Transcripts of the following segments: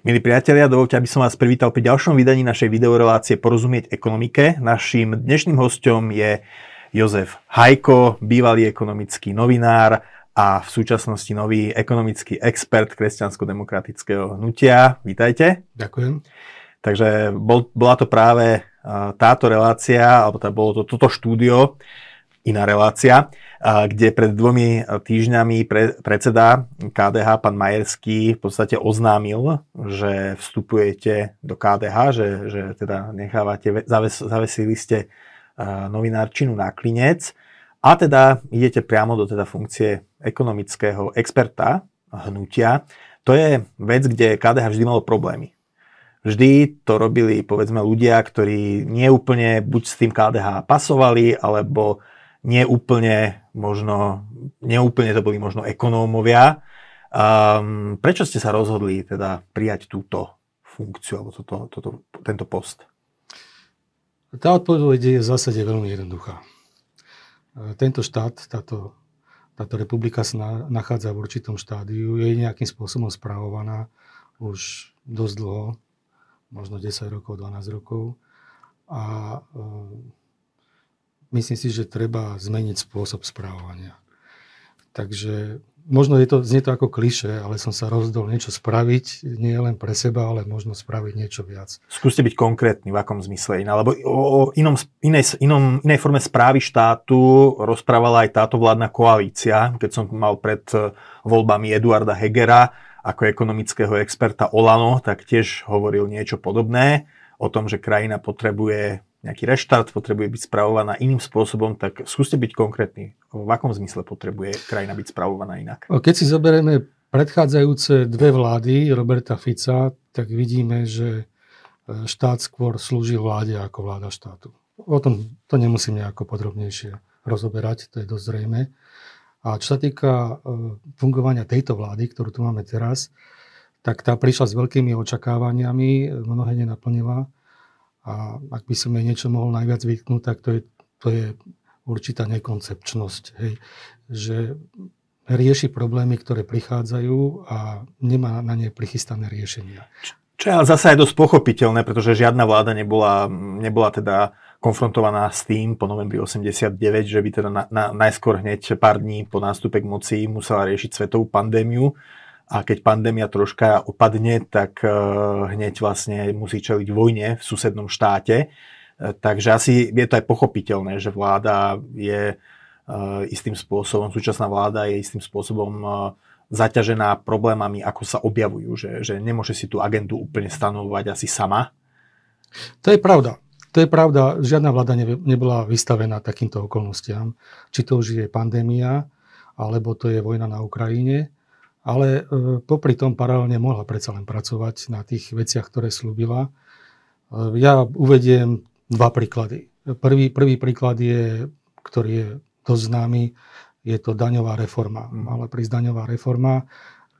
Milí priatelia, dovolte, aby som vás privítal pri ďalšom vydaní našej videorelácie Porozumieť ekonomike. Naším dnešným hostom je Jozef Hajko, bývalý ekonomický novinár a v súčasnosti nový ekonomický expert kresťansko-demokratického hnutia. Vítajte. Ďakujem. Takže bol, bola to práve táto relácia, alebo tá, bolo to toto štúdio, iná relácia, kde pred dvomi týždňami pre, predseda KDH, pán Majerský, v podstate oznámil, že vstupujete do KDH, že, že teda nechávate, zaves, zavesili ste novinárčinu na klinec a teda idete priamo do teda funkcie ekonomického experta hnutia. To je vec, kde KDH vždy malo problémy. Vždy to robili, povedzme, ľudia, ktorí neúplne buď s tým KDH pasovali, alebo neúplne možno, neúplne to boli možno ekonómovia. Um, prečo ste sa rozhodli teda prijať túto funkciu alebo toto, toto, tento post? Tá odpoveď je v zásade veľmi jednoduchá. E, tento štát, táto, táto republika sa nachádza v určitom štádiu, je nejakým spôsobom správovaná už dosť dlho, možno 10 rokov, 12 rokov. A e, myslím si, že treba zmeniť spôsob správania. Takže možno je to, znie to ako kliše, ale som sa rozhodol niečo spraviť, nie len pre seba, ale možno spraviť niečo viac. Skúste byť konkrétni, v akom zmysle iná, lebo o inom, inej, inom, inej forme správy štátu rozprávala aj táto vládna koalícia, keď som mal pred eh, voľbami Eduarda Hegera ako ekonomického experta Olano, tak tiež hovoril niečo podobné o tom, že krajina potrebuje nejaký reštart, potrebuje byť spravovaná iným spôsobom, tak skúste byť konkrétni. V akom zmysle potrebuje krajina byť spravovaná inak? Keď si zoberieme predchádzajúce dve vlády Roberta Fica, tak vidíme, že e, štát skôr slúži vláde ako vláda štátu. O tom to nemusím nejako podrobnejšie rozoberať, to je dosť zrejme. A čo sa týka e, fungovania tejto vlády, ktorú tu máme teraz, tak tá prišla s veľkými očakávaniami, mnohé nenaplnila a ak by som jej niečo mohol najviac vytknúť, tak to je, to je určitá nekoncepčnosť. Hej. Že rieši problémy, ktoré prichádzajú a nemá na ne prichystané riešenia. Čo je zase aj dosť pochopiteľné, pretože žiadna vláda nebola, nebola teda konfrontovaná s tým po novembri 89, že by teda na, na, najskôr hneď pár dní po nástupe k moci musela riešiť svetovú pandémiu a keď pandémia troška opadne, tak eh, hneď vlastne musí čeliť vojne v susednom štáte. Eh, takže asi je to aj pochopiteľné, že vláda je eh, istým spôsobom, súčasná vláda je istým spôsobom zaťažená problémami, ako sa objavujú, že, že nemôže si tú agendu úplne stanovovať asi sama. To je pravda. To je pravda, žiadna vláda nebola vystavená takýmto okolnostiam. Či to už je pandémia, alebo to je vojna na Ukrajine ale e, popri tom paralelne mohla predsa len pracovať na tých veciach, ktoré slúbila. E, ja uvediem dva príklady. Prvý, prvý príklad je, ktorý je dosť známy, je to daňová reforma. Mm. Mala prísť daňová reforma,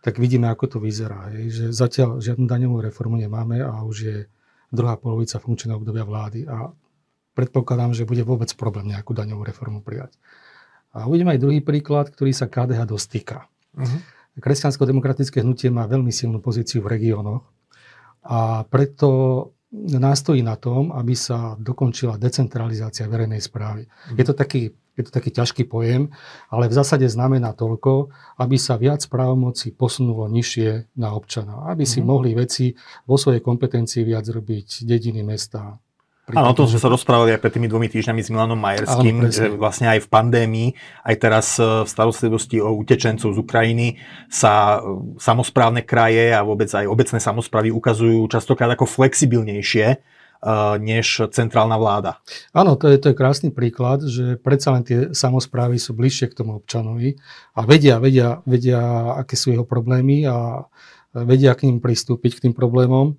tak vidíme, ako to vyzerá. Je, že zatiaľ žiadnu daňovú reformu nemáme a už je druhá polovica funkčného obdobia vlády a predpokladám, že bude vôbec problém nejakú daňovú reformu prijať. A uvidíme aj druhý príklad, ktorý sa KDH dostýka. Uh-huh. Kresťansko-demokratické hnutie má veľmi silnú pozíciu v regiónoch a preto nástojí na tom, aby sa dokončila decentralizácia verejnej správy. Je to taký, je to taký ťažký pojem, ale v zásade znamená toľko, aby sa viac právomoci posunulo nižšie na občana. Aby si mm-hmm. mohli veci vo svojej kompetencii viac robiť dediny, mesta, Áno, o tom sme sa rozprávali aj pred tými dvomi týždňami s Milanom Majerským, Áno, že vlastne aj v pandémii, aj teraz e, v starostlivosti o utečencov z Ukrajiny sa e, samozprávne kraje a vôbec aj obecné samozpravy ukazujú častokrát ako flexibilnejšie e, než centrálna vláda. Áno, to je, to je krásny príklad, že predsa len tie samozprávy sú bližšie k tomu občanovi a vedia, vedia, vedia, aké sú jeho problémy a vedia k ním pristúpiť, k tým problémom.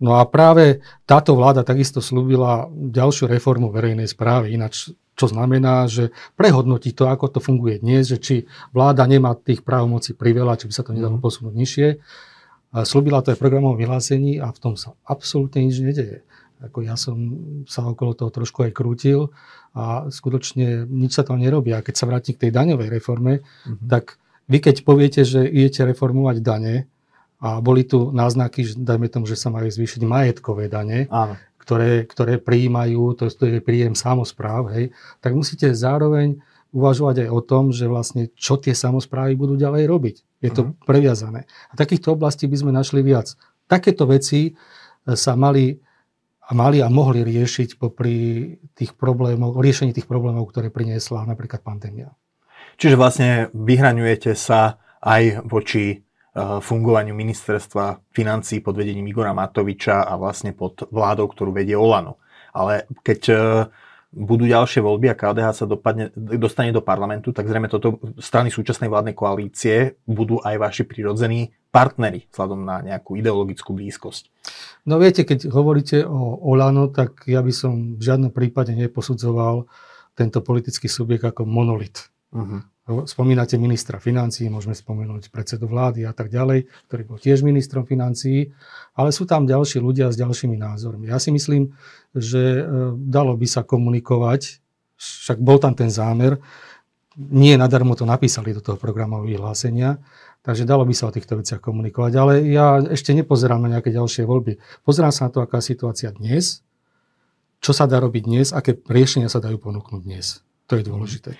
No a práve táto vláda takisto slúbila ďalšiu reformu verejnej správy, ináč čo znamená, že prehodnotí to, ako to funguje dnes, že či vláda nemá tých právomocí priveľa, či by sa to nedalo mhm. posunúť nižšie. Slúbila to aj programovom vyhlásení a v tom sa absolútne nič nedeje. Ako ja som sa okolo toho trošku aj krútil a skutočne nič sa tam nerobí. A keď sa vrátim k tej daňovej reforme, mm-hmm. tak vy keď poviete, že idete reformovať dane, A boli tu náznaky, že, dajme tomu, že sa majú zvýšiť majetkové dane, Áno. ktoré, ktoré prijímajú, to, je príjem samozpráv, hej, tak musíte zároveň uvažovať aj o tom, že vlastne čo tie samozprávy budú ďalej robiť. Je to uh-huh. previazané. A takýchto oblastí by sme našli viac. Takéto veci sa mali a mali a mohli riešiť popri tých problémov, riešení tých problémov, ktoré priniesla napríklad pandémia. Čiže vlastne vyhraňujete sa aj voči fungovaniu ministerstva financí pod vedením Igora Matoviča a vlastne pod vládou, ktorú vedie Olano. Ale keď e, budú ďalšie voľby a KDH sa dopadne, dostane do parlamentu, tak zrejme toto strany súčasnej vládnej koalície budú aj vaši prirodzení partneri vzhľadom na nejakú ideologickú blízkosť. No viete, keď hovoríte o Olano, tak ja by som v žiadnom prípade neposudzoval tento politický subjekt ako monolit. Uh-huh. Spomínate ministra financí, môžeme spomenúť predsedu vlády a tak ďalej, ktorý bol tiež ministrom financií, ale sú tam ďalší ľudia s ďalšími názormi. Ja si myslím, že e, dalo by sa komunikovať, však bol tam ten zámer, nie nadarmo to napísali do toho programového vyhlásenia, takže dalo by sa o týchto veciach komunikovať. Ale ja ešte nepozerám na nejaké ďalšie voľby. Pozerám sa na to, aká situácia dnes, čo sa dá robiť dnes, aké riešenia sa dajú ponúknuť dnes. To je dôležité.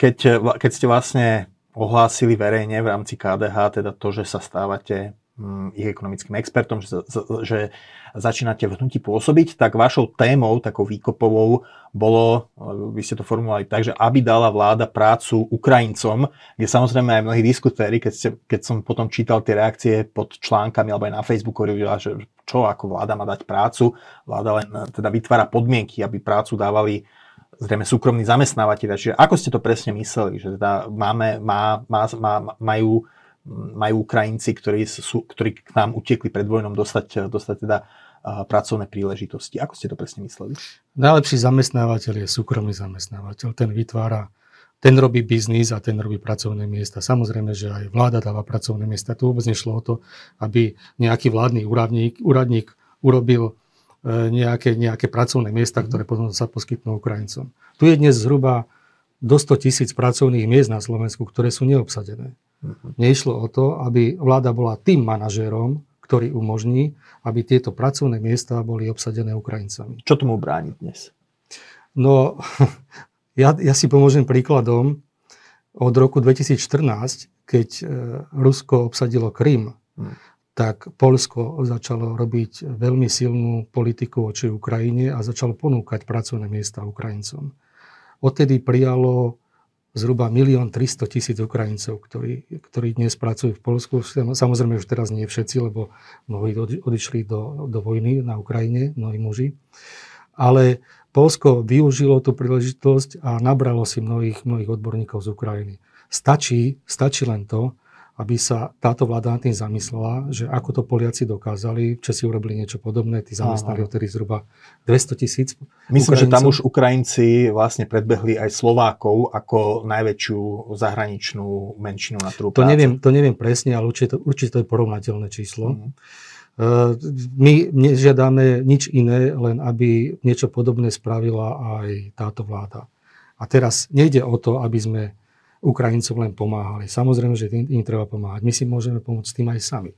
Keď, keď ste vlastne ohlásili verejne v rámci KDH teda to, že sa stávate mm, ich ekonomickým expertom, že, že začínate v hnutí pôsobiť, tak vašou témou, takou výkopovou, bolo, vy ste to formulovali tak, že aby dala vláda prácu Ukrajincom, kde samozrejme aj mnohí diskutéri, keď, ste, keď som potom čítal tie reakcie pod článkami alebo aj na Facebooku, že čo ako vláda má dať prácu, vláda len teda vytvára podmienky, aby prácu dávali zrejme súkromní zamestnávateľia. Čiže ako ste to presne mysleli, že teda máme, má, má, má, majú, majú Ukrajinci, ktorí, sú, ktorí k nám utekli pred vojnom, dostať, dostať teda pracovné príležitosti. Ako ste to presne mysleli? Najlepší zamestnávateľ je súkromný zamestnávateľ. Ten vytvára, ten robí biznis a ten robí pracovné miesta. Samozrejme, že aj vláda dáva pracovné miesta. Tu vôbec nešlo o to, aby nejaký vládny úradník, úradník urobil nejaké, nejaké pracovné miesta, ktoré potom sa poskytnú Ukrajincom. Tu je dnes zhruba do 100 tisíc pracovných miest na Slovensku, ktoré sú neobsadené. Nešlo o to, aby vláda bola tým manažérom, ktorý umožní, aby tieto pracovné miesta boli obsadené Ukrajincami. Čo tomu bráni dnes? No, ja, ja si pomôžem príkladom. Od roku 2014, keď e, Rusko obsadilo Krym, hmm tak Polsko začalo robiť veľmi silnú politiku voči Ukrajine a začalo ponúkať pracovné miesta Ukrajincom. Odtedy prijalo zhruba 1 300 tisíc Ukrajincov, ktorí, ktorí dnes pracujú v Polsku. Samozrejme, už teraz nie všetci, lebo mnohí odišli do, do vojny na Ukrajine, mnohí muži. Ale Polsko využilo tú príležitosť a nabralo si mnohých, mnohých odborníkov z Ukrajiny. Stačí, stačí len to, aby sa táto vláda nad tým zamyslela, že ako to Poliaci dokázali, Česi urobili niečo podobné, tí zamestnali odtedy zhruba 200 tisíc. Myslím, Ukrajincov. že tam už Ukrajinci vlastne predbehli aj Slovákov ako najväčšiu zahraničnú menšinu na trhu to neviem, to neviem presne, ale určite, určite to je porovnateľné číslo. Mm. My nežiadame nič iné, len aby niečo podobné spravila aj táto vláda. A teraz nejde o to, aby sme Ukrajincom len pomáhali. Samozrejme, že im, treba pomáhať. My si môžeme pomôcť tým aj sami.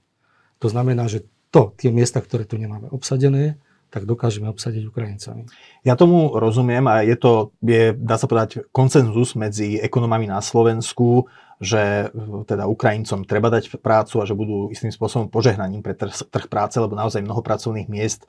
To znamená, že to, tie miesta, ktoré tu nemáme obsadené, tak dokážeme obsadiť Ukrajincami. Ja tomu rozumiem a je to, je, dá sa povedať, koncenzus medzi ekonomami na Slovensku, že teda Ukrajincom treba dať prácu a že budú istým spôsobom požehnaním pre trh, trh práce, lebo naozaj mnoho pracovných miest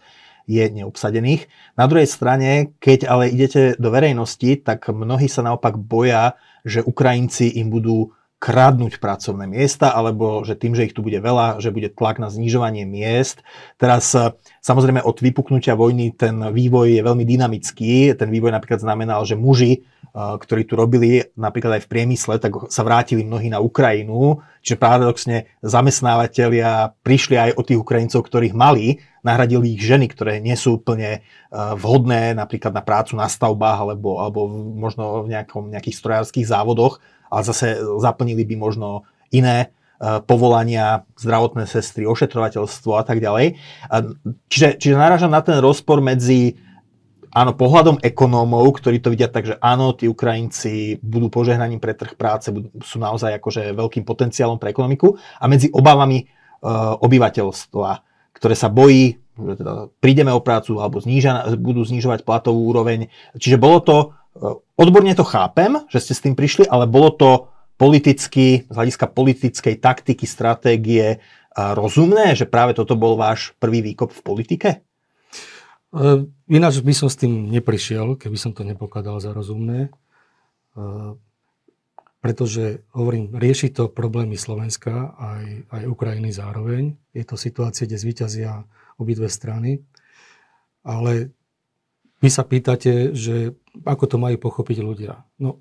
je neobsadených. Na druhej strane, keď ale idete do verejnosti, tak mnohí sa naopak boja, že Ukrajinci im budú kradnúť pracovné miesta, alebo že tým, že ich tu bude veľa, že bude tlak na znižovanie miest. Teraz e, samozrejme od vypuknutia vojny ten vývoj je veľmi dynamický. Ten vývoj napríklad znamenal, že muži, e, ktorí tu robili napríklad aj v priemysle, tak sa vrátili mnohí na Ukrajinu. Čiže paradoxne zamestnávateľia prišli aj od tých Ukrajincov, ktorých mali, nahradili ich ženy, ktoré nie sú úplne e, vhodné napríklad na prácu na stavbách alebo, alebo možno v nejakom, nejakých strojárských závodoch ale zase zaplnili by možno iné e, povolania, zdravotné sestry, ošetrovateľstvo a tak ďalej. Čiže, čiže narážam na ten rozpor medzi áno, pohľadom ekonómov, ktorí to vidia tak, že áno, tí Ukrajinci budú požehnaním pre trh práce, budú, sú naozaj akože veľkým potenciálom pre ekonomiku a medzi obavami uh, obyvateľstva, ktoré sa bojí, že teda prídeme o prácu alebo zníža, budú znižovať platovú úroveň. Čiže bolo to, odborne to chápem, že ste s tým prišli, ale bolo to politicky, z hľadiska politickej taktiky, stratégie rozumné, že práve toto bol váš prvý výkop v politike? Uh, ináč by som s tým neprišiel, keby som to nepokladal za rozumné. Uh, pretože, hovorím, rieši to problémy Slovenska aj, aj Ukrajiny zároveň. Je to situácia, kde zvíťazia obidve strany. Ale vy sa pýtate, že ako to majú pochopiť ľudia. No,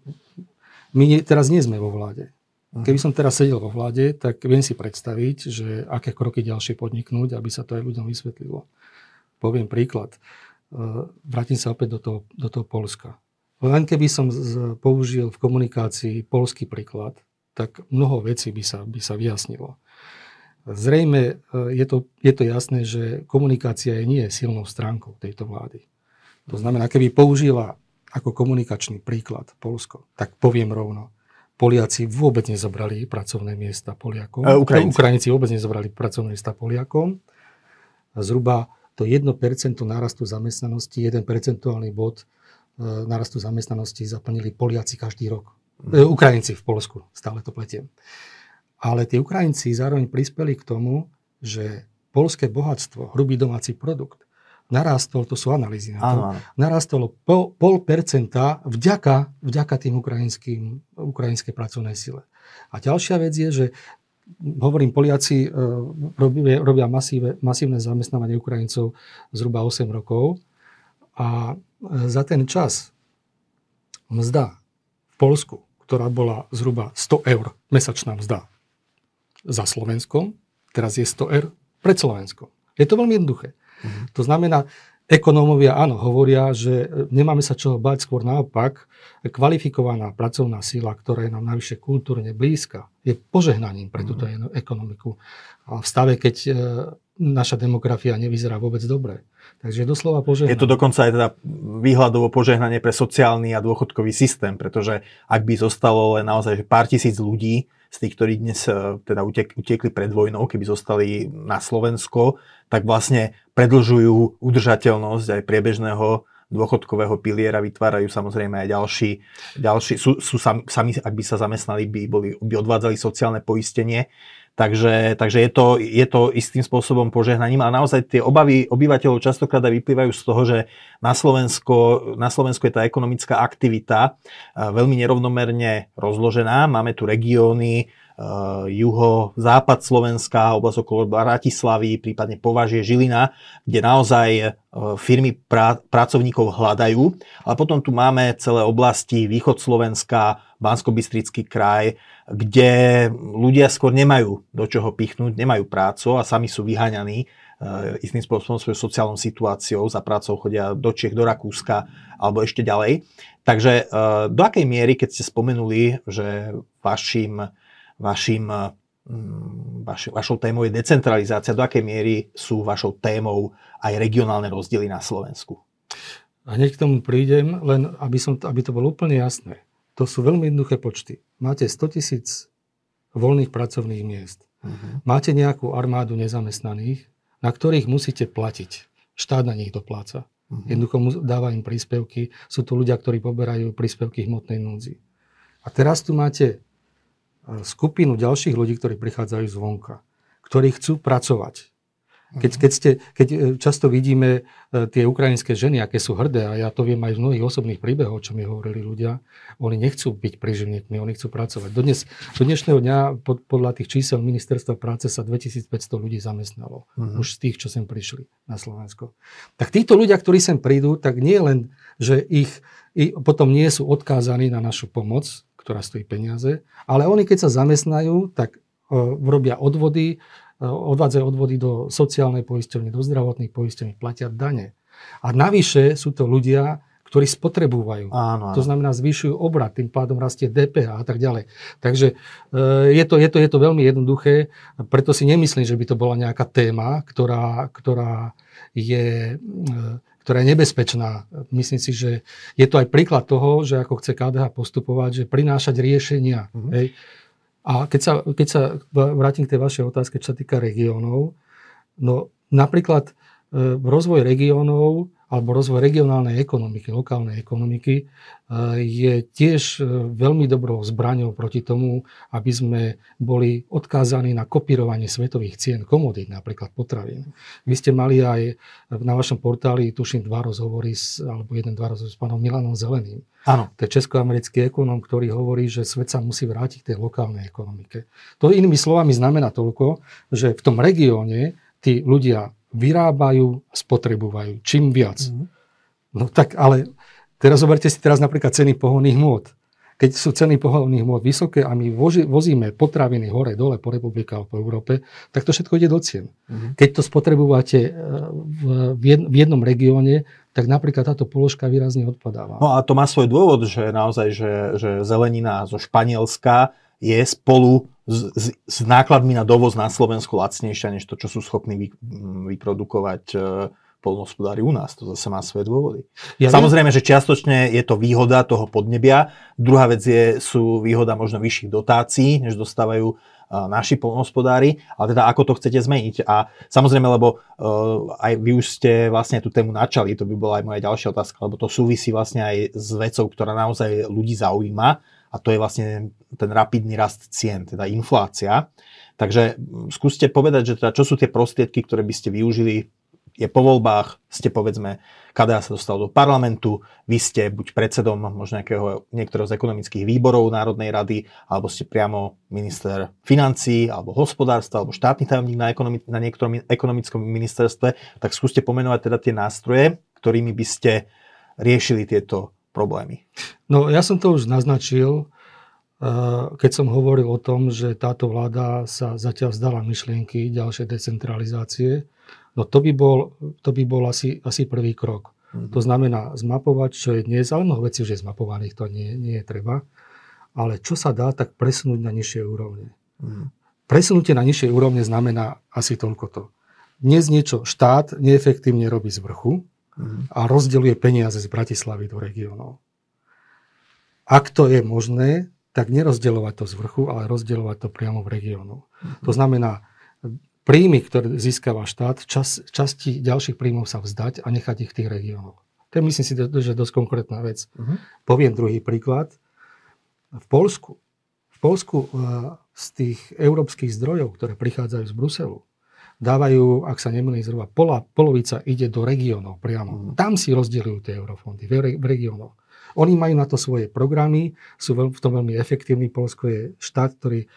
my nie, teraz nie sme vo vláde. Keby som teraz sedel vo vláde, tak viem si predstaviť, že aké kroky ďalšie podniknúť, aby sa to aj ľuďom vysvetlilo. Poviem príklad. E, vrátim sa opäť do toho, do toho Polska. Len keby som z, použil v komunikácii polský príklad, tak mnoho vecí by sa, by sa vyjasnilo. Zrejme e, je to, je to jasné, že komunikácia je nie silnou stránkou tejto vlády. To znamená, keby použila ako komunikačný príklad Polsko, tak poviem rovno. Poliaci vôbec nezobrali pracovné miesta Poliakom. E, Ukrajinci. Ukrajinci vôbec nezobrali pracovné miesta Poliakom. Zhruba to 1% narastu zamestnanosti, 1 percentuálny bod e, narastu zamestnanosti zaplnili Poliaci každý rok. E, Ukrajinci v Polsku, stále to pletiem. Ale tí Ukrajinci zároveň prispeli k tomu, že polské bohatstvo, hrubý domáci produkt, narastol, to sú analýzy na to, áno, áno. narastolo pol, pol percenta vďaka, vďaka tým ukrajinským, ukrajinskej pracovnej sile. A ďalšia vec je, že hovorím, Poliaci uh, robia, robia masíve, masívne zamestnávanie Ukrajincov zhruba 8 rokov a uh, za ten čas mzda v Polsku, ktorá bola zhruba 100 eur, mesačná mzda za Slovenskom, teraz je 100 eur pred Slovenskom. Je to veľmi jednoduché. To znamená, Ekonómovia áno, hovoria, že nemáme sa čoho bať, skôr naopak, kvalifikovaná pracovná síla, ktorá je nám navyše kultúrne blízka, je požehnaním pre túto mhm. ekonomiku. A v stave, keď e, naša demografia nevyzerá vôbec dobre. Takže doslova požehnanie. Je to dokonca aj teda výhľadovo požehnanie pre sociálny a dôchodkový systém, pretože ak by zostalo len naozaj pár tisíc ľudí, z tých, ktorí dnes e, teda utekli pred vojnou, keby zostali na Slovensko, tak vlastne predlžujú udržateľnosť aj priebežného dôchodkového piliera, vytvárajú samozrejme aj ďalší, ďalší sú, sú sami, sami, ak by sa zamestnali, by, boli, by odvádzali sociálne poistenie. Takže, takže je, to, je to istým spôsobom požehnaním, ale naozaj tie obavy obyvateľov častokrát aj vyplývajú z toho, že na Slovensko, na Slovensku je tá ekonomická aktivita veľmi nerovnomerne rozložená. Máme tu regióny, Uh, juho, západ Slovenska, oblasť okolo Bratislavy, prípadne Považie, Žilina, kde naozaj uh, firmy pra, pracovníkov hľadajú. Ale potom tu máme celé oblasti východ Slovenska, bansko kraj, kde ľudia skôr nemajú do čoho pichnúť, nemajú prácu a sami sú vyháňaní uh, istým spôsobom svojou sociálnou situáciou, za prácou chodia do Čech, do Rakúska alebo ešte ďalej. Takže do akej miery, keď ste spomenuli, že vašim vašim, mm, vaš, vašou témou je decentralizácia. Do akej miery sú vašou témou aj regionálne rozdiely na Slovensku? A hneď k tomu prídem, len aby, som, aby to bolo úplne jasné. To sú veľmi jednoduché počty. Máte 100 tisíc voľných pracovných miest. Uh-huh. Máte nejakú armádu nezamestnaných, na ktorých musíte platiť. Štát na nich dopláca. Uh-huh. Jednoducho dáva im príspevky. Sú to ľudia, ktorí poberajú príspevky hmotnej núdzi. A teraz tu máte skupinu ďalších ľudí, ktorí prichádzajú zvonka, ktorí chcú pracovať. Keď, mhm. keď, ste, keď e, často vidíme e, tie ukrajinské ženy, aké sú hrdé, a ja to viem aj z mnohých osobných príbehov, čo mi hovorili ľudia, oni nechcú byť príživníkmi, oni chcú pracovať. Do, dnes, do dnešného dňa pod, podľa tých čísel ministerstva práce sa 2500 ľudí zamestnalo. Uh-huh. Už z tých, čo sem prišli na Slovensko. Tak títo ľudia, ktorí sem prídu, tak nie len, že ich, ich potom nie sú odkázaní na našu pomoc, ktorá stojí peniaze. Ale oni, keď sa zamestnajú, tak uh, robia odvody, uh, odvádzajú odvody do sociálnej poisťovne, do zdravotných poisťovní, platia dane. A navyše sú to ľudia, ktorí spotrebúvajú. Áno, áno. To znamená, zvýšujú obrad, tým pádom rastie DPH a tak ďalej. Takže uh, je to, je, to, je to veľmi jednoduché, preto si nemyslím, že by to bola nejaká téma, ktorá, ktorá je, ktorá je nebezpečná. Myslím si, že je to aj príklad toho, že ako chce KDH postupovať, že prinášať riešenia. Mm-hmm. Hej. A keď sa, keď sa vrátim k tej vašej otázke, čo sa týka regiónov, no napríklad e, rozvoj regiónov alebo rozvoj regionálnej ekonomiky, lokálnej ekonomiky eh, je tiež eh, veľmi dobrou zbraňou proti tomu, aby sme boli odkázaní na kopírovanie svetových cien komodít, napríklad potravín. Vy ste mali aj na vašom portáli, tuším, dva rozhovory, s, alebo jeden, dva rozhovory s pánom Milanom Zeleným. Áno. To je českoamerický ekonom, ktorý hovorí, že svet sa musí vrátiť k tej lokálnej ekonomike. To inými slovami znamená toľko, že v tom regióne tí ľudia vyrábajú, spotrebujú čím viac. Mm. No tak ale teraz zoberte si teraz napríklad ceny pohonných hmôt. Keď sú ceny pohonných hmôt vysoké a my voži, vozíme potraviny hore, dole po republike alebo po Európe, tak to všetko ide do cien. Mm. Keď to spotrebujete e, v jednom regióne, tak napríklad táto položka výrazne odpadáva. No a to má svoj dôvod, že naozaj, že, že zelenina zo Španielska je spolu s, s, s nákladmi na dovoz na Slovensku lacnejšia, než to, čo sú schopní vy, vyprodukovať e, polnohospodári u nás. To zase má svoje dôvody. Ja Samozrejme, že čiastočne je to výhoda toho podnebia. Druhá vec je, sú výhoda možno vyšších dotácií, než dostávajú e, naši polnohospodári, ale teda ako to chcete zmeniť. A samozrejme, lebo uh, aj vy už ste vlastne tú tému načali, to by bola aj moja ďalšia otázka, lebo to súvisí vlastne aj s vecou, ktorá naozaj ľudí zaujíma a to je vlastne ten rapidný rast cien, teda inflácia. Takže skúste povedať, že teda, čo sú tie prostriedky, ktoré by ste využili. Je po voľbách, ste povedzme, KDA sa dostal do parlamentu, vy ste buď predsedom možno nejakého, niektorého z ekonomických výborov Národnej rady, alebo ste priamo minister financí, alebo hospodárstva, alebo štátny tajomník na, ekonomi- na niektorom ekonomickom ministerstve, tak skúste pomenovať teda tie nástroje, ktorými by ste riešili tieto problémy? No ja som to už naznačil, eh, keď som hovoril o tom, že táto vláda sa zatiaľ vzdala myšlienky ďalšej decentralizácie. No to by bol, to by bol asi, asi prvý krok. Mm-hmm. To znamená zmapovať, čo je dnes, ale mnoho vecí už je zmapovaných, to nie, nie je treba. Ale čo sa dá, tak presunúť na nižšie úrovne. Mm-hmm. Presunutie na nižšie úrovne znamená asi toľko to. Dnes niečo štát neefektívne robí z vrchu, a rozdeľuje peniaze z Bratislavy do regiónov. Ak to je možné, tak nerozdeľovať to z vrchu, ale rozdeľovať to priamo v regiónu. To znamená, príjmy, ktoré získava štát, čas, časti ďalších príjmov sa vzdať a nechať ich v tých regiónoch. To je myslím si, že dosť konkrétna vec. Uh-huh. Poviem druhý príklad. V Polsku, v Polsku uh, z tých európskych zdrojov, ktoré prichádzajú z Bruselu, dávajú, ak sa nemýlim, zhruba pola, polovica ide do regiónov priamo. Mm. Tam si rozdielujú tie eurofondy, v, re, v regiónoch. Oni majú na to svoje programy, sú veľ, v tom veľmi efektívni. Polsko je štát, ktorý e,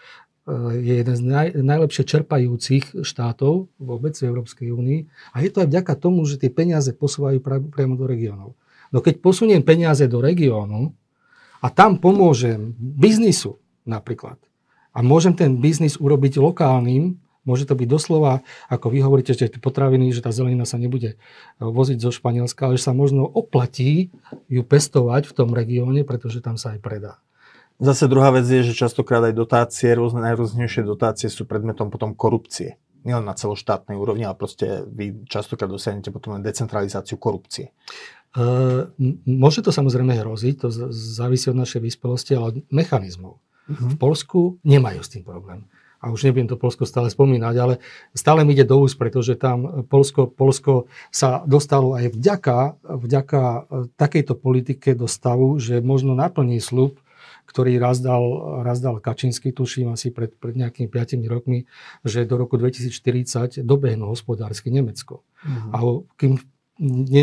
je jeden z naj, najlepšie čerpajúcich štátov vôbec v Európskej únii. A je to aj vďaka tomu, že tie peniaze posúvajú pra, priamo do regiónov. No keď posuniem peniaze do regiónu a tam pomôžem biznisu napríklad, a môžem ten biznis urobiť lokálnym, Môže to byť doslova, ako vy hovoríte, že tie potraviny, že tá zelenina sa nebude e, voziť zo Španielska, ale že sa možno oplatí ju pestovať v tom regióne, pretože tam sa aj predá. Zase druhá vec je, že častokrát aj dotácie, rôzne najrôznejšie dotácie sú predmetom potom korupcie. Nielen na celoštátnej úrovni, ale proste vy častokrát dosiahnete potom len decentralizáciu korupcie. Uh, môže to samozrejme hroziť, to závisí od našej vyspelosti, ale od mechanizmov. Uh-huh. V Polsku nemajú s tým problém a už nebudem to Polsko stále spomínať, ale stále mi ide do úst, pretože tam Polsko, Polsko sa dostalo aj vďaka, vďaka e, takejto politike do stavu, že možno naplní slub, ktorý raz dal, raz dal Kačinsky, tuším asi pred, pred nejakými 5 rokmi, že do roku 2040 dobehnú hospodársky Nemecko. Uh-huh. A kým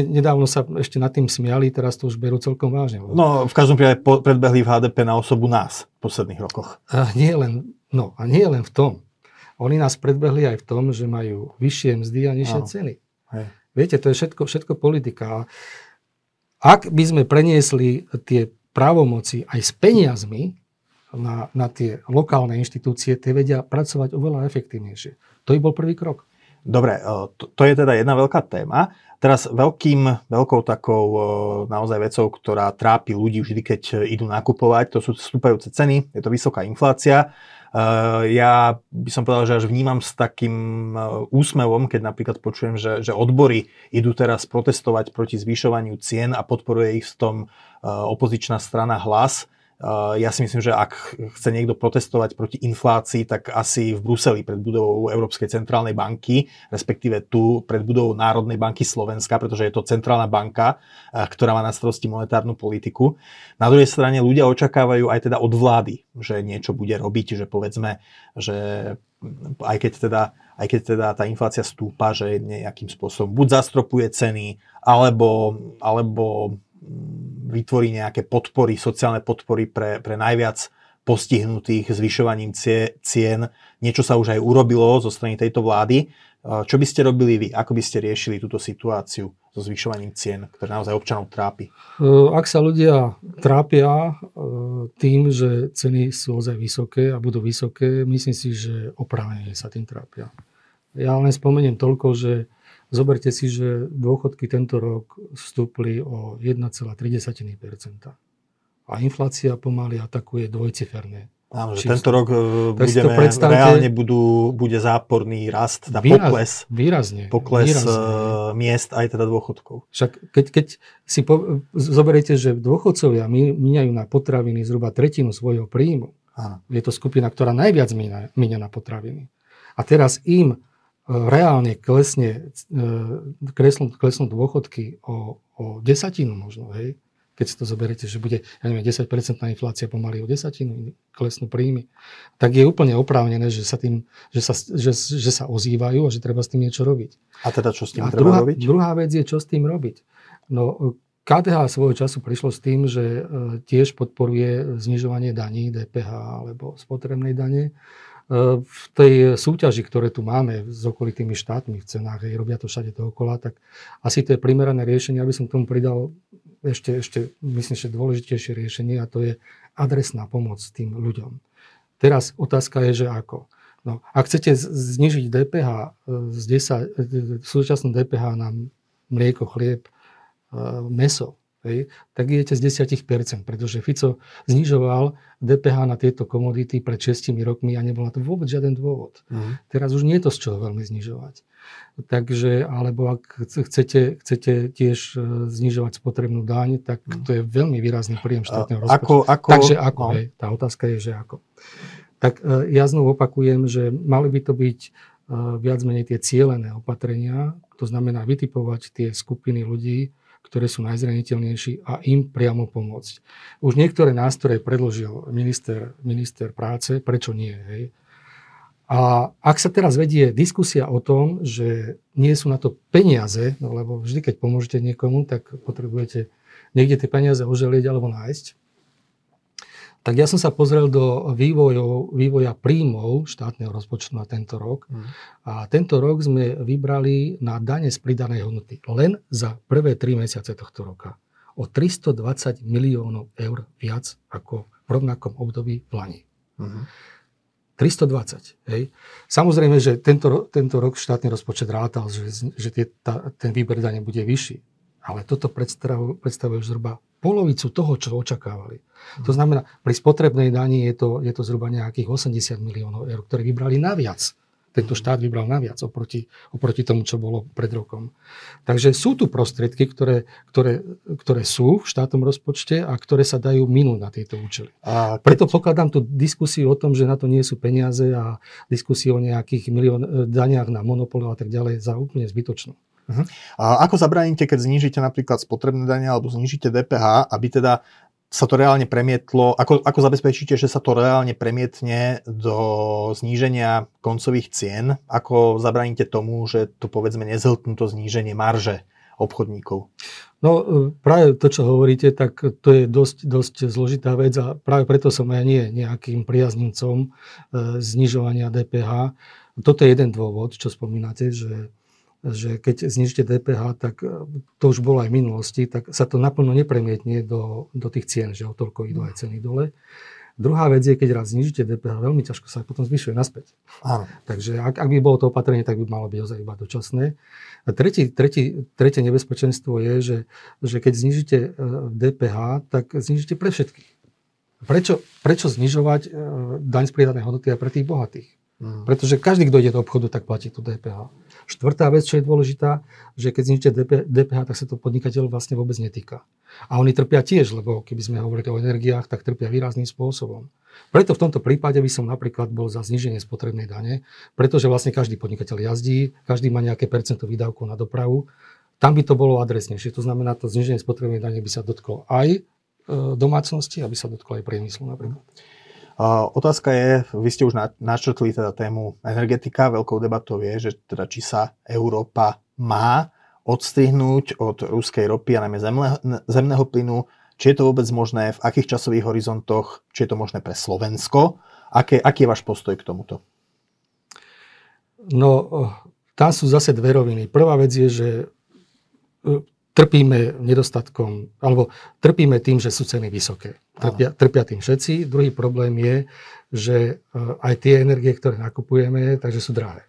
nedávno sa ešte nad tým smiali, teraz to už berú celkom vážne. No, v každom prípade predbehli v HDP na osobu nás v posledných rokoch. A nie len, no a nie len v tom. Oni nás predbehli aj v tom, že majú vyššie mzdy a nižšie no. ceny. Hej. Viete, to je všetko, všetko politika. Ak by sme preniesli tie právomoci aj s peniazmi na, na tie lokálne inštitúcie, tie vedia pracovať oveľa efektívnejšie. To by bol prvý krok. Dobre, to, to je teda jedna veľká téma. Teraz veľkým, veľkou takou naozaj vecou, ktorá trápi ľudí vždy, keď idú nakupovať, to sú vstúpajúce ceny, je to vysoká inflácia. Ja by som povedal, že až vnímam s takým úsmevom, keď napríklad počujem, že, že odbory idú teraz protestovať proti zvyšovaniu cien a podporuje ich v tom opozičná strana hlas ja si myslím, že ak chce niekto protestovať proti inflácii, tak asi v Bruseli pred budovou Európskej centrálnej banky, respektíve tu pred budovou Národnej banky Slovenska, pretože je to centrálna banka, ktorá má na starosti monetárnu politiku. Na druhej strane ľudia očakávajú aj teda od vlády, že niečo bude robiť, že povedzme, že aj keď teda, aj keď teda tá inflácia stúpa, že nejakým spôsobom buď zastropuje ceny, alebo, alebo vytvorí nejaké podpory, sociálne podpory pre, pre najviac postihnutých zvyšovaním cien. Niečo sa už aj urobilo zo strany tejto vlády. Čo by ste robili vy? Ako by ste riešili túto situáciu so zvyšovaním cien, ktoré naozaj občanov trápi? Ak sa ľudia trápia tým, že ceny sú ozaj vysoké a budú vysoké, myslím si, že oprávnene sa tým trápia. Ja len spomeniem toľko, že Zoberte si, že dôchodky tento rok vstúpli o 1,3% A inflácia pomaly atakuje dvojciferné. Áno, že tento rok e, budeme, reálne budú, bude záporný rast, teda výraz, pokles, výrazne, pokles výrazne. E, miest aj teda dôchodkov. Však keď, keď si po, zoberiete, že dôchodcovia míňajú na potraviny zhruba tretinu svojho príjmu, Áno. je to skupina, ktorá najviac míňa na potraviny. A teraz im reálne klesne, e, klesnú, klesnú dôchodky o, o desatinu možno, hej, keď si to zoberiete, že bude, ja neviem, 10% inflácia pomaly o desatinu, klesnú príjmy, tak je úplne oprávnené, že sa, tým, že sa, že, že sa ozývajú a že treba s tým niečo robiť. A teda čo s tým a treba druhá, robiť? Druhá vec je, čo s tým robiť. No, KDH svojho času prišlo s tým, že e, tiež podporuje znižovanie daní, DPH alebo spotrebnej dane v tej súťaži, ktoré tu máme s okolitými štátmi v cenách, aj robia to všade dookola, tak asi to je primerané riešenie, aby som tomu pridal ešte, ešte myslím, že dôležitejšie riešenie a to je adresná pomoc tým ľuďom. Teraz otázka je, že ako. No, ak chcete znižiť DPH e, z 10, súčasnú DPH na mlieko, chlieb, e, meso, hej, tak idete z 10%, pretože Fico znižoval DPH na tieto komodity pred 6 rokmi a nebol na to vôbec žiaden dôvod. Uh-huh. Teraz už nie je to z čoho veľmi znižovať. Takže, alebo ak chcete, chcete tiež e, znižovať spotrebnú daň, tak uh-huh. to je veľmi výrazný príjem štátneho rozpočtu. Ako, ako, Takže ako, no. hej, tá otázka je, že ako. Tak e, ja znovu opakujem, že mali by to byť e, viac menej tie cielené opatrenia, to znamená vytipovať tie skupiny ľudí, ktoré sú najzraniteľnejší a im priamo pomôcť. Už niektoré nástroje predložil minister, minister práce, prečo nie? Hej? A ak sa teraz vedie diskusia o tom, že nie sú na to peniaze, no lebo vždy, keď pomôžete niekomu, tak potrebujete niekde tie peniaze oželieť alebo nájsť, tak ja som sa pozrel do vývojov, vývoja príjmov štátneho rozpočtu na tento rok. Mm. A tento rok sme vybrali na dane z pridanej hodnoty len za prvé tri mesiace tohto roka o 320 miliónov eur viac ako v rovnakom období v Lani. Mm. 320. Hej. Samozrejme, že tento, tento rok štátny rozpočet rátal, že, že tie, tá, ten výber dane bude vyšší. Ale toto predstavuje, zhruba polovicu toho, čo očakávali. To znamená, pri spotrebnej dani je to, je to zhruba nejakých 80 miliónov eur, ktoré vybrali naviac. Tento štát vybral naviac oproti, oproti tomu, čo bolo pred rokom. Takže sú tu prostriedky, ktoré, ktoré, ktoré sú v štátnom rozpočte a ktoré sa dajú minúť na tieto účely. A Preto pokladám tú diskusiu o tom, že na to nie sú peniaze a diskusiu o nejakých milión, eh, daniach na monopolov a tak ďalej za úplne zbytočnú. Uh-huh. A ako zabránite, keď znížite napríklad spotrebné dane alebo znížite DPH, aby teda sa to reálne premietlo, ako, ako zabezpečíte, že sa to reálne premietne do zníženia koncových cien? Ako zabránite tomu, že to povedzme nezhltnú to zníženie marže obchodníkov? No e, práve to, čo hovoríte, tak to je dosť, dosť zložitá vec a práve preto som aj nie nejakým priaznivcom e, znižovania DPH. Toto je jeden dôvod, čo spomínate, že že keď znižíte DPH, tak e, to už bolo aj v minulosti, tak sa to naplno nepremietne do, do tých cien, že o toľko idú aj ceny dole. Druhá vec je, keď raz znižíte DPH, veľmi ťažko sa potom zvyšuje naspäť. Áno. Takže ak, ak by bolo to opatrenie, tak by malo byť ozaj iba dočasné. A tretí, tretí, tretie nebezpečenstvo je, že, že keď znižíte DPH, tak znižíte pre všetkých. Prečo, prečo znižovať e, daň z pridanej hodnoty aj pre tých bohatých? Mm. Pretože každý, kto ide do obchodu, tak platí tú DPH. Štvrtá vec, čo je dôležitá, že keď znižíte DPH, tak sa to podnikateľov vlastne vôbec netýka. A oni trpia tiež, lebo keby sme hovorili o energiách, tak trpia výrazným spôsobom. Preto v tomto prípade by som napríklad bol za zníženie spotrebnej dane, pretože vlastne každý podnikateľ jazdí, každý má nejaké percento výdavkov na dopravu. Tam by to bolo adresnejšie. To znamená, to zníženie spotrebnej dane by sa dotklo aj E, domácnosti, aby sa dotklo aj priemyslu napríklad. Otázka je, vy ste už načrtli teda tému energetika, veľkou debatou je, že teda či sa Európa má odstrihnúť od ruskej ropy a najmä zemného, zemného plynu, či je to vôbec možné, v akých časových horizontoch, či je to možné pre Slovensko, Aké, aký je váš postoj k tomuto? No, tam sú zase dve roviny. Prvá vec je, že e, trpíme nedostatkom, alebo trpíme tým, že sú ceny vysoké. Trpia, trpia tým všetci. Druhý problém je, že e, aj tie energie, ktoré nakupujeme, takže sú drahé.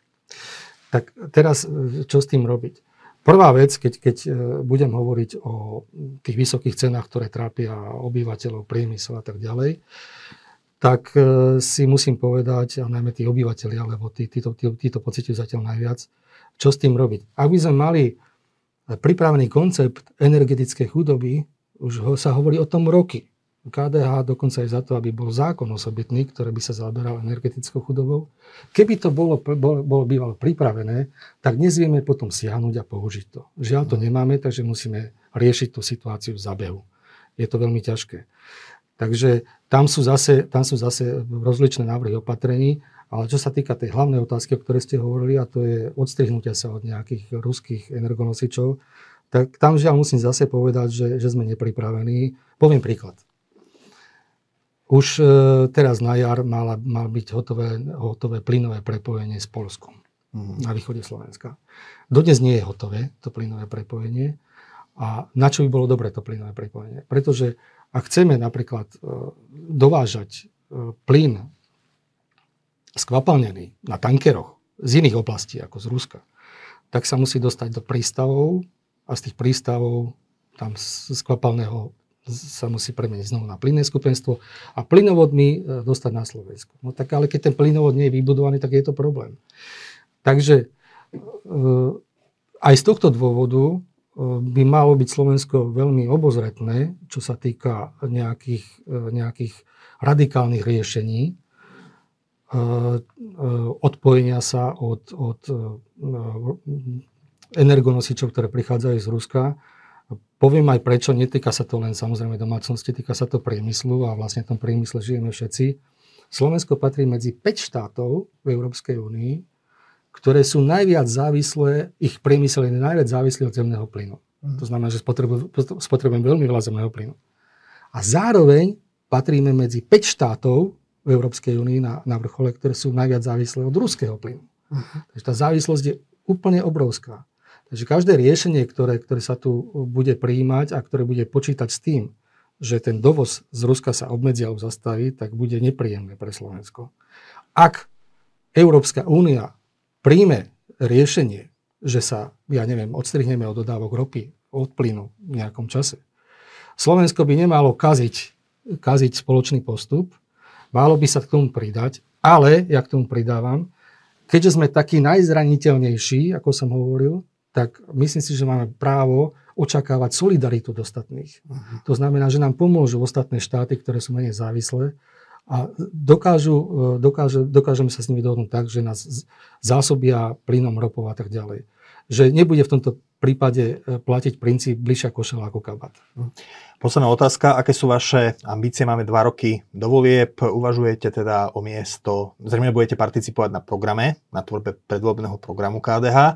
Tak teraz, e, čo s tým robiť? Prvá vec, keď, keď e, budem hovoriť o tých vysokých cenách, ktoré trápia obyvateľov, priemysel a tak ďalej, tak si musím povedať, a najmä tí obyvateľi, alebo tí, títo, tí, títo pocitujú zatiaľ najviac, čo s tým robiť. Ak by sme mali pripravený koncept energetickej chudoby, už ho, sa hovorí o tom roky. KDH dokonca je za to, aby bol zákon osobitný, ktorý by sa zaoberal energetickou chudobou. Keby to bolo, bolo, bolo bývalo pripravené, tak dnes vieme potom siahnuť a použiť to. Žiaľ to nemáme, takže musíme riešiť tú situáciu v zabehu. Je to veľmi ťažké. Takže tam sú zase, tam sú zase rozličné návrhy opatrení ale čo sa týka tej hlavnej otázky, o ktorej ste hovorili, a to je odstrihnutia sa od nejakých ruských energonosičov, tak tam žiaľ musím zase povedať, že, že sme nepripravení. Poviem príklad. Už e, teraz na jar mal, mal byť hotové, hotové plynové prepojenie s Polskom mm. na východe Slovenska. Dodnes nie je hotové to plynové prepojenie. A na čo by bolo dobré to plynové prepojenie? Pretože ak chceme napríklad e, dovážať e, plyn skvapalnený na tankeroch z iných oblastí ako z Ruska, tak sa musí dostať do prístavov a z tých prístavov tam z skvapalného sa musí premeniť znovu na plynné skupenstvo a plynovodmi e, dostať na Slovensku. No tak ale keď ten plynovod nie je vybudovaný, tak je to problém. Takže e, aj z tohto dôvodu e, by malo byť Slovensko veľmi obozretné, čo sa týka nejakých, nejakých radikálnych riešení, odpojenia sa od, od e, energonosičov, ktoré prichádzajú z Ruska. Poviem aj prečo, netýka sa to len samozrejme domácnosti, týka sa to priemyslu a vlastne v tom priemysle žijeme všetci. Slovensko patrí medzi 5 štátov v Európskej únii, ktoré sú najviac závislé, ich priemysel je najviac závislý od zemného plynu. Mm. To znamená, že spotrebujeme veľmi veľa zemného plynu. A zároveň patríme medzi 5 štátov, v Európskej únii na, na vrchole, ktoré sú najviac závislé od ruského plynu. Uh-huh. Takže tá závislosť je úplne obrovská. Takže každé riešenie, ktoré, ktoré sa tu bude prijímať a ktoré bude počítať s tým, že ten dovoz z Ruska sa obmedzia alebo zastaví, tak bude nepríjemné pre Slovensko. Ak Európska únia príjme riešenie, že sa, ja neviem, odstrihneme od dodávok ropy, od plynu v nejakom čase, Slovensko by nemalo kaziť, kaziť spoločný postup, Málo by sa k tomu pridať, ale ja k tomu pridávam, keďže sme takí najzraniteľnejší, ako som hovoril, tak myslím si, že máme právo očakávať solidaritu ostatných. Uh-huh. To znamená, že nám pomôžu ostatné štáty, ktoré sú menej závislé a dokážu, e, dokáže, dokážeme sa s nimi dohodnúť tak, že nás zásobia plynom, ropou a tak ďalej. Že nebude v tomto prípade e, platiť princíp bližšia košela ako kabát. Hm. Posledná otázka, aké sú vaše ambície? Máme dva roky do volieb, uvažujete teda o miesto, zrejme budete participovať na programe, na tvorbe predvolebného programu KDH.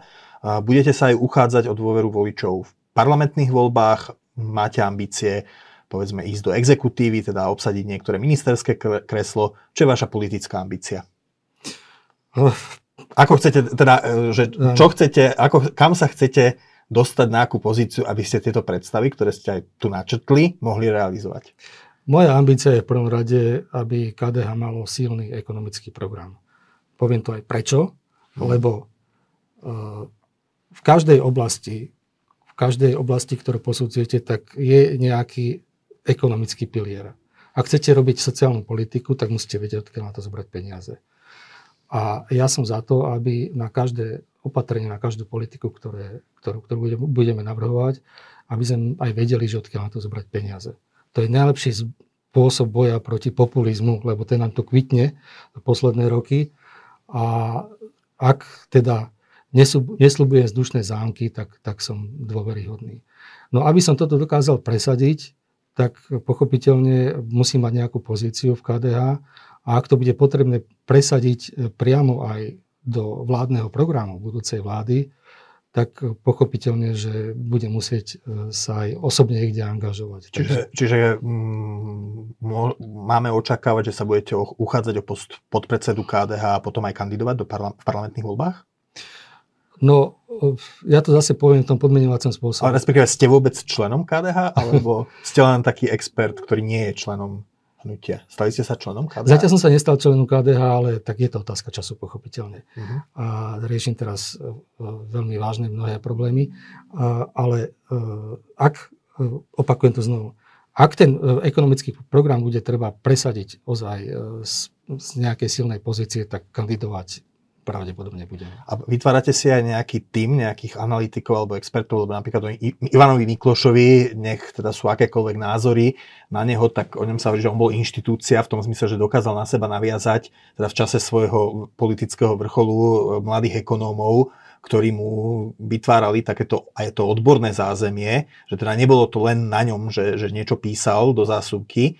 Budete sa aj uchádzať o dôveru voličov v parlamentných voľbách, máte ambície povedzme ísť do exekutívy, teda obsadiť niektoré ministerské kreslo. Čo je vaša politická ambícia? Ako chcete, teda, e, že čo chcete, ako, kam sa chcete dostať na akú pozíciu, aby ste tieto predstavy, ktoré ste aj tu načrtli, mohli realizovať? Moja ambícia je v prvom rade, aby KDH malo silný ekonomický program. Poviem to aj prečo, lebo uh, v každej oblasti, v každej oblasti, ktorú posudzujete, tak je nejaký ekonomický pilier. ak chcete robiť sociálnu politiku, tak musíte vedieť, odkiaľ na to zobrať peniaze. A ja som za to, aby na každé opatrenie, na každú politiku, ktoré, ktorú, ktorú budeme navrhovať, aby sme aj vedeli, že odkiaľ na to zobrať peniaze. To je najlepší spôsob boja proti populizmu, lebo ten nám to kvitne posledné roky. A ak teda nesľubujem vzdušné zámky, tak, tak som dôveryhodný. No aby som toto dokázal presadiť, tak pochopiteľne musím mať nejakú pozíciu v KDH a ak to bude potrebné presadiť e, priamo aj do vládneho programu budúcej vlády, tak pochopiteľne, že bude musieť e, sa aj osobne niekde angažovať. Čiže, čiže mm, máme očakávať, že sa budete uchádzať o post podpredsedu KDH a potom aj kandidovať do parla- v parlamentných voľbách? No, ja to zase poviem v tom podmenovacom spôsobe. Ale respektíve ste vôbec členom KDH, alebo ste len taký expert, ktorý nie je členom hnutia? Stali ste sa členom KDH? Zatiaľ som sa nestal členom KDH, ale tak je to otázka času, pochopiteľne. Uh-huh. A riešim teraz e, veľmi vážne mnohé problémy. A, ale e, ak, e, opakujem to znovu, ak ten ekonomický program bude treba presadiť ozaj z, z nejakej silnej pozície, tak kandidovať pravdepodobne budeme. A vytvárate si aj nejaký tým nejakých analytikov alebo expertov, lebo napríklad Ivanovi Miklošovi, nech teda sú akékoľvek názory na neho, tak o ňom sa hovorí, že on bol inštitúcia v tom zmysle, že dokázal na seba naviazať teda v čase svojho politického vrcholu e, mladých ekonómov, ktorí mu vytvárali takéto aj to odborné zázemie, že teda nebolo to len na ňom, že, že niečo písal do zásuvky.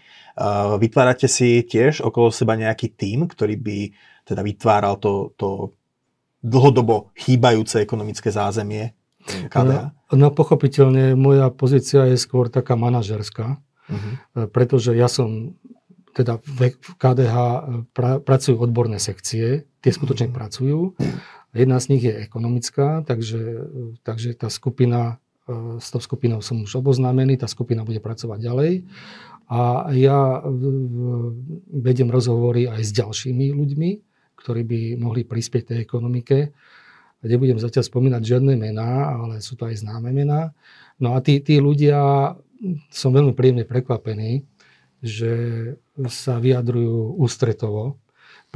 Vytvárate si tiež okolo seba nejaký tým, ktorý by teda vytváral to, to dlhodobo chýbajúce ekonomické zázemie KDH? No, no pochopiteľne, moja pozícia je skôr taká manažerská, uh-huh. pretože ja som teda v KDH pra, pracujú odborné sekcie, tie skutočne uh-huh. pracujú. Jedna z nich je ekonomická, takže, takže tá skupina, e, s tou skupinou som už oboznámený, tá skupina bude pracovať ďalej. A ja vediem rozhovory aj s ďalšími ľuďmi, ktorí by mohli prispieť tej ekonomike. Nebudem zatiaľ spomínať žiadne mená, ale sú to aj známe mená. No a tí, tí ľudia, som veľmi príjemne prekvapený, že sa vyjadrujú ústretovo,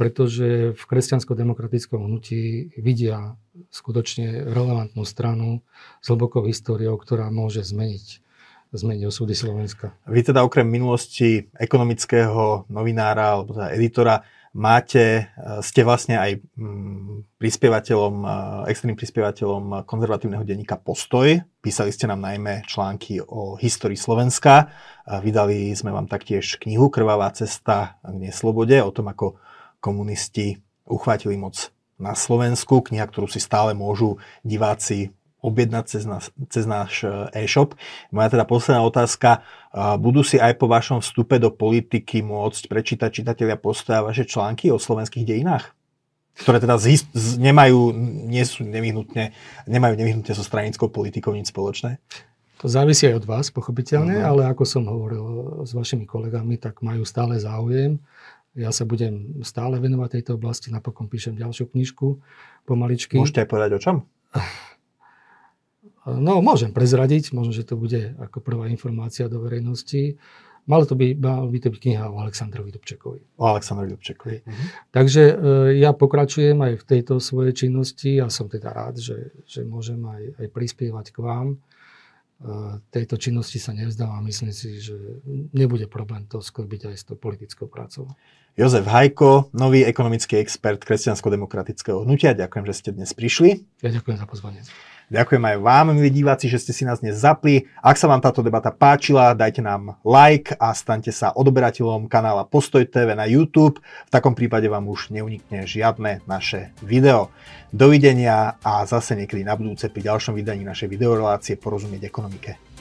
pretože v kresťansko-demokratickom hnutí vidia skutočne relevantnú stranu s hlbokou históriou, ktorá môže zmeniť zmeniť osudy Slovenska. Vy teda okrem minulosti ekonomického novinára alebo teda editora máte, e, ste vlastne aj mm, prispievateľom, e, externým prispievateľom konzervatívneho denníka Postoj. Písali ste nám najmä články o histórii Slovenska. Vydali sme vám taktiež knihu Krvavá cesta k neslobode o tom, ako komunisti uchvátili moc na Slovensku. Kniha, ktorú si stále môžu diváci objednať cez, nás, cez náš e, e-shop. Moja teda posledná otázka. Budú si aj po vašom vstupe do politiky môcť prečítať čitatelia postoja vaše články o slovenských dejinách? Ktoré teda z, z, nemajú, nie sú nevyhnutne, nemajú nevyhnutne so stranickou politikou nič spoločné? To závisí aj od vás, pochopiteľne, uh-huh. ale ako som hovoril s vašimi kolegami, tak majú stále záujem. Ja sa budem stále venovať tejto oblasti, napokon píšem ďalšiu knižku pomaličky. Môžete aj povedať o čom? No, môžem prezradiť, možno, že to bude ako prvá informácia do verejnosti. Malo to by, mal by to byť kniha o Aleksandrovi Dubčekovi. O Aleksandrovi Dubčekovi. Mhm. Takže e, ja pokračujem aj v tejto svojej činnosti a som teda rád, že, že môžem aj, aj prispievať k vám. E, tejto činnosti sa nevzdám a myslím si, že nebude problém to sklbiť aj s tou politickou prácou. Jozef Hajko, nový ekonomický expert kresťansko-demokratického hnutia. Ďakujem, že ste dnes prišli. Ja ďakujem za pozvanie. Ďakujem aj vám, milí diváci, že ste si nás dnes zapli. Ak sa vám táto debata páčila, dajte nám like a staňte sa odberateľom kanála Postoj TV na YouTube. V takom prípade vám už neunikne žiadne naše video. Dovidenia a zase niekedy na budúce pri ďalšom vydaní našej videorelácie Porozumieť ekonomike.